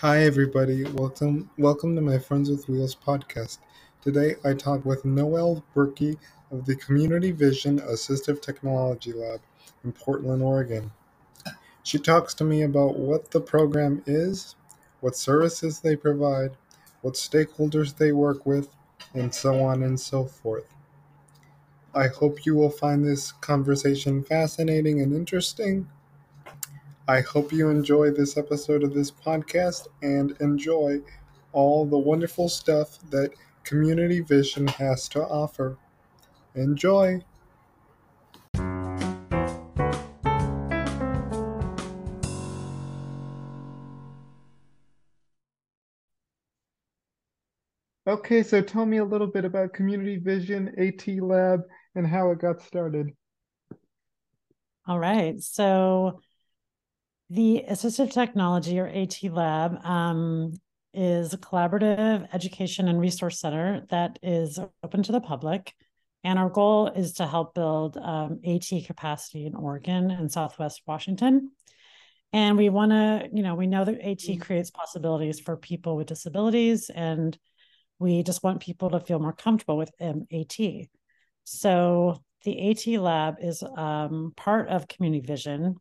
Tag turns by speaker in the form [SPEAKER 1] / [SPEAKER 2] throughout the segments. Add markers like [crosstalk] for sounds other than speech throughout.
[SPEAKER 1] Hi everybody, welcome welcome to my Friends with Wheels podcast. Today I talk with Noelle Birky of the Community Vision Assistive Technology Lab in Portland, Oregon. She talks to me about what the program is, what services they provide, what stakeholders they work with, and so on and so forth. I hope you will find this conversation fascinating and interesting. I hope you enjoy this episode of this podcast and enjoy all the wonderful stuff that Community Vision has to offer. Enjoy! Okay, so tell me a little bit about Community Vision AT Lab and how it got started.
[SPEAKER 2] All right. So the Assistive Technology or AT Lab um, is a collaborative education and resource center that is open to the public. And our goal is to help build um, AT capacity in Oregon and Southwest Washington. And we want to, you know, we know that AT mm-hmm. creates possibilities for people with disabilities, and we just want people to feel more comfortable with um, AT. So the AT Lab is um, part of Community Vision,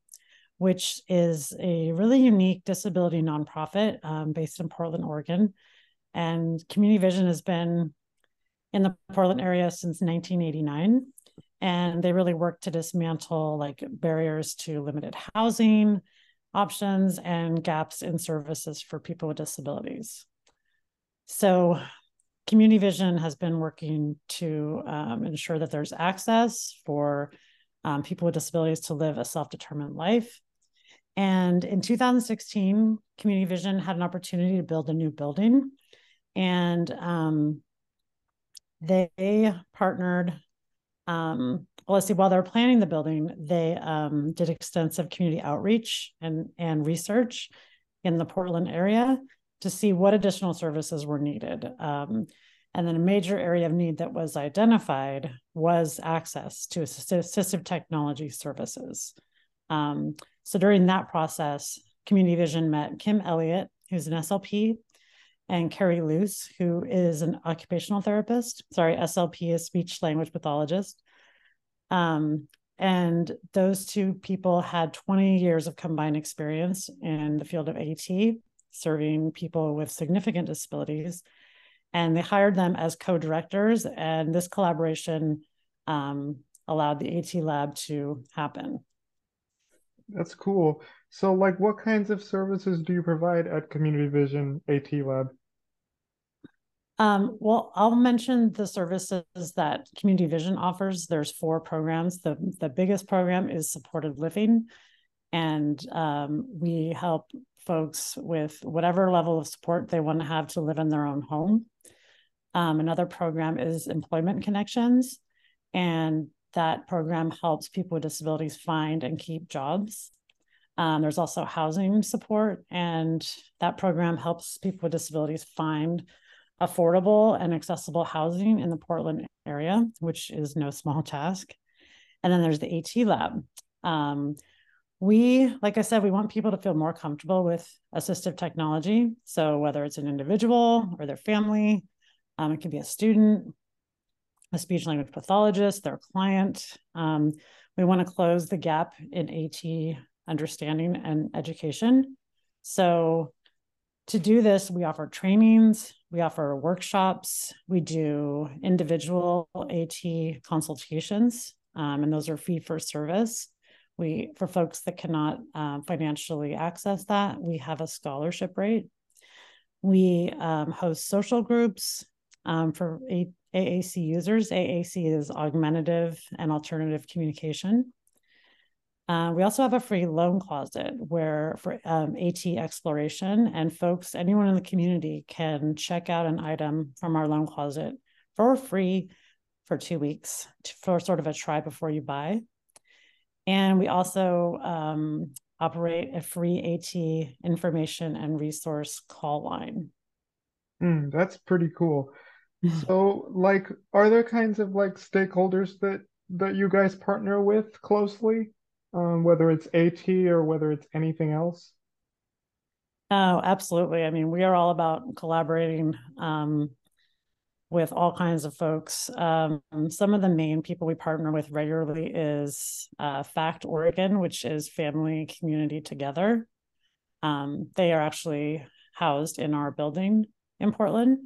[SPEAKER 2] which is a really unique disability nonprofit um, based in Portland, Oregon. And Community Vision has been in the Portland area since 1989. And they really work to dismantle like barriers to limited housing options and gaps in services for people with disabilities. So Community Vision has been working to um, ensure that there's access for um, people with disabilities to live a self determined life and in 2016, Community Vision had an opportunity to build a new building. And um, they partnered, um, well, let's see, while they were planning the building, they um, did extensive community outreach and, and research in the Portland area to see what additional services were needed. Um, and then a major area of need that was identified was access to assistive technology services. Um, so during that process, Community Vision met Kim Elliott, who's an SLP, and Carrie Luce, who is an occupational therapist. Sorry, SLP is speech language pathologist. Um, and those two people had 20 years of combined experience in the field of AT, serving people with significant disabilities. And they hired them as co directors, and this collaboration um, allowed the AT lab to happen.
[SPEAKER 1] That's cool. So, like, what kinds of services do you provide at Community Vision AT Lab?
[SPEAKER 2] Um, well, I'll mention the services that Community Vision offers. There's four programs. The, the biggest program is supported living, and um, we help folks with whatever level of support they want to have to live in their own home. Um, another program is employment connections, and that program helps people with disabilities find and keep jobs. Um, there's also housing support, and that program helps people with disabilities find affordable and accessible housing in the Portland area, which is no small task. And then there's the AT Lab. Um, we, like I said, we want people to feel more comfortable with assistive technology. So whether it's an individual or their family, um, it can be a student, a speech language pathologist, their client. Um, we want to close the gap in AT understanding and education. So, to do this, we offer trainings, we offer workshops, we do individual AT consultations, um, and those are fee for service. We, for folks that cannot uh, financially access that, we have a scholarship rate. We um, host social groups um, for AAC users. AAC is augmentative and alternative communication. Uh, we also have a free loan closet where for um, AT exploration and folks, anyone in the community can check out an item from our loan closet for free for two weeks for sort of a try before you buy. And we also um, operate a free AT information and resource call line.
[SPEAKER 1] Mm, that's pretty cool. So, like, are there kinds of like stakeholders that that you guys partner with closely, um, whether it's AT or whether it's anything else?
[SPEAKER 2] Oh, absolutely. I mean, we are all about collaborating um, with all kinds of folks. Um, some of the main people we partner with regularly is uh, FACT Oregon, which is Family Community Together. Um, they are actually housed in our building in Portland.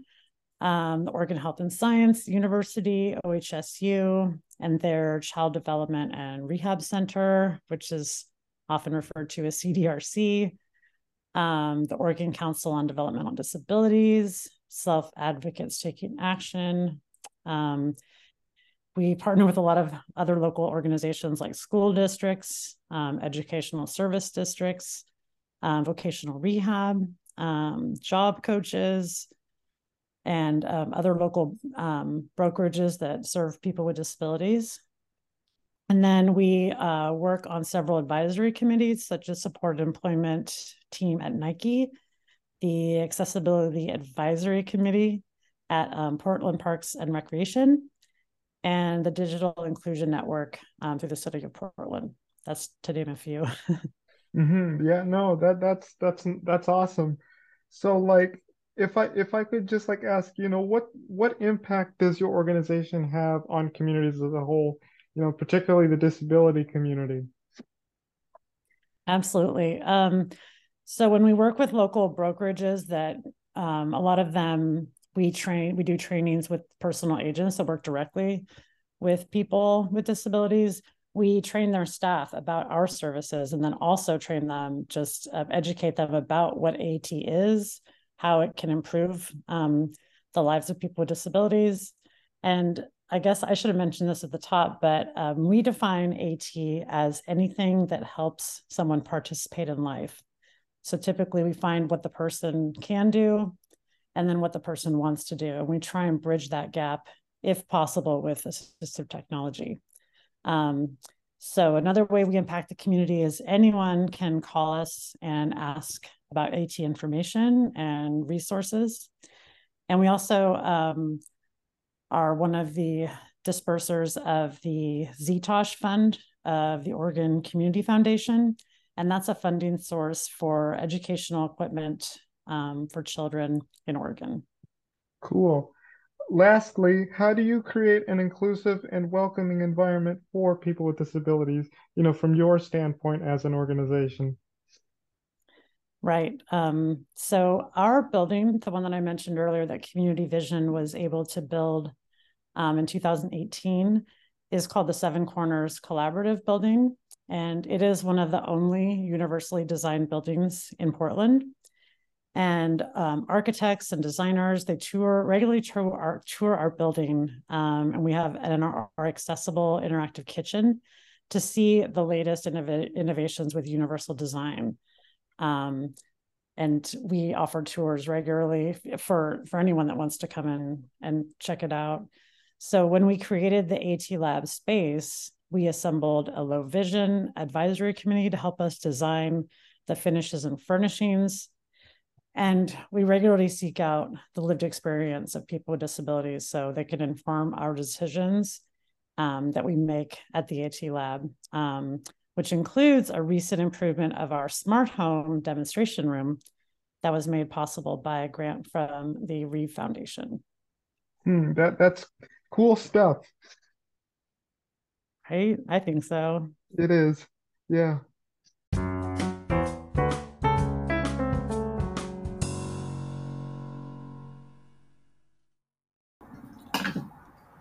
[SPEAKER 2] Um, the Oregon Health and Science University, OHSU, and their Child Development and Rehab Center, which is often referred to as CDRC, um, the Oregon Council on Developmental Disabilities, Self Advocates Taking Action. Um, we partner with a lot of other local organizations like school districts, um, educational service districts, um, vocational rehab, um, job coaches, and um, other local um, brokerages that serve people with disabilities. And then we uh, work on several advisory committees, such as Supported Employment Team at Nike, the Accessibility Advisory Committee at um, Portland Parks and Recreation, and the Digital Inclusion Network um, through the City of Portland. That's to name a few. [laughs]
[SPEAKER 1] mm-hmm. Yeah, no, that that's that's that's awesome. So, like, if I if I could just like ask, you know, what what impact does your organization have on communities as a whole? You know, particularly the disability community.
[SPEAKER 2] Absolutely. Um, so when we work with local brokerages, that um, a lot of them we train, we do trainings with personal agents that work directly with people with disabilities. We train their staff about our services, and then also train them, just uh, educate them about what AT is how it can improve um, the lives of people with disabilities. And I guess I should have mentioned this at the top, but um, we define AT as anything that helps someone participate in life. So typically we find what the person can do and then what the person wants to do. And we try and bridge that gap if possible with assistive technology. Um, so another way we impact the community is anyone can call us and ask about AT information and resources. And we also um, are one of the dispersers of the ZTOSH Fund of the Oregon Community Foundation. And that's a funding source for educational equipment um, for children in Oregon.
[SPEAKER 1] Cool. Lastly, how do you create an inclusive and welcoming environment for people with disabilities, you know, from your standpoint as an organization?
[SPEAKER 2] Right. Um, so our building, the one that I mentioned earlier, that Community Vision was able to build um, in 2018, is called the Seven Corners Collaborative Building. And it is one of the only universally designed buildings in Portland. And um, architects and designers, they tour regularly tour our, tour our building. Um, and we have an, our, accessible interactive kitchen to see the latest innov- innovations with universal design. Um, and we offer tours regularly for for anyone that wants to come in and check it out. So when we created the AT Lab space, we assembled a low vision advisory committee to help us design the finishes and furnishings. And we regularly seek out the lived experience of people with disabilities so they can inform our decisions um, that we make at the AT Lab. Um, which includes a recent improvement of our smart home demonstration room that was made possible by a grant from the Reeve Foundation.
[SPEAKER 1] Hmm, that that's cool stuff.
[SPEAKER 2] Right? I think so.
[SPEAKER 1] It is. Yeah.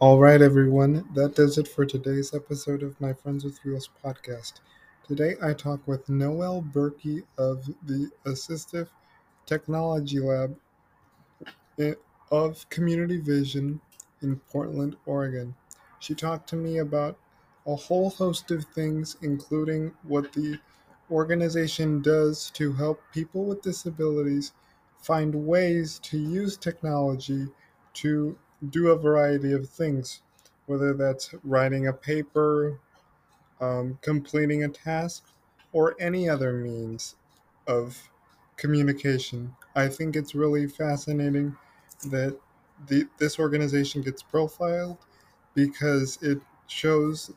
[SPEAKER 1] All right, everyone. That does it for today's episode of my Friends with Wheels podcast. Today I talk with Noelle Birky of the Assistive Technology Lab eh, of Community Vision in Portland, Oregon. She talked to me about a whole host of things, including what the organization does to help people with disabilities find ways to use technology to do a variety of things, whether that's writing a paper, um, completing a task, or any other means of communication. I think it's really fascinating that the, this organization gets profiled because it shows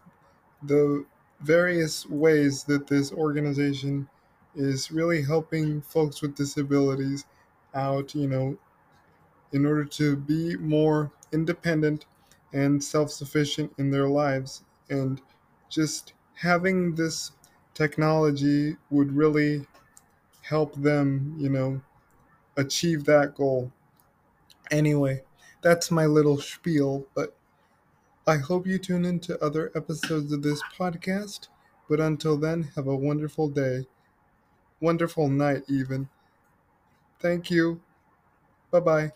[SPEAKER 1] the various ways that this organization is really helping folks with disabilities out, you know, in order to be more independent and self sufficient in their lives. And just having this technology would really help them, you know, achieve that goal. Anyway, that's my little spiel, but I hope you tune into other episodes of this podcast. But until then, have a wonderful day, wonderful night, even. Thank you. Bye bye.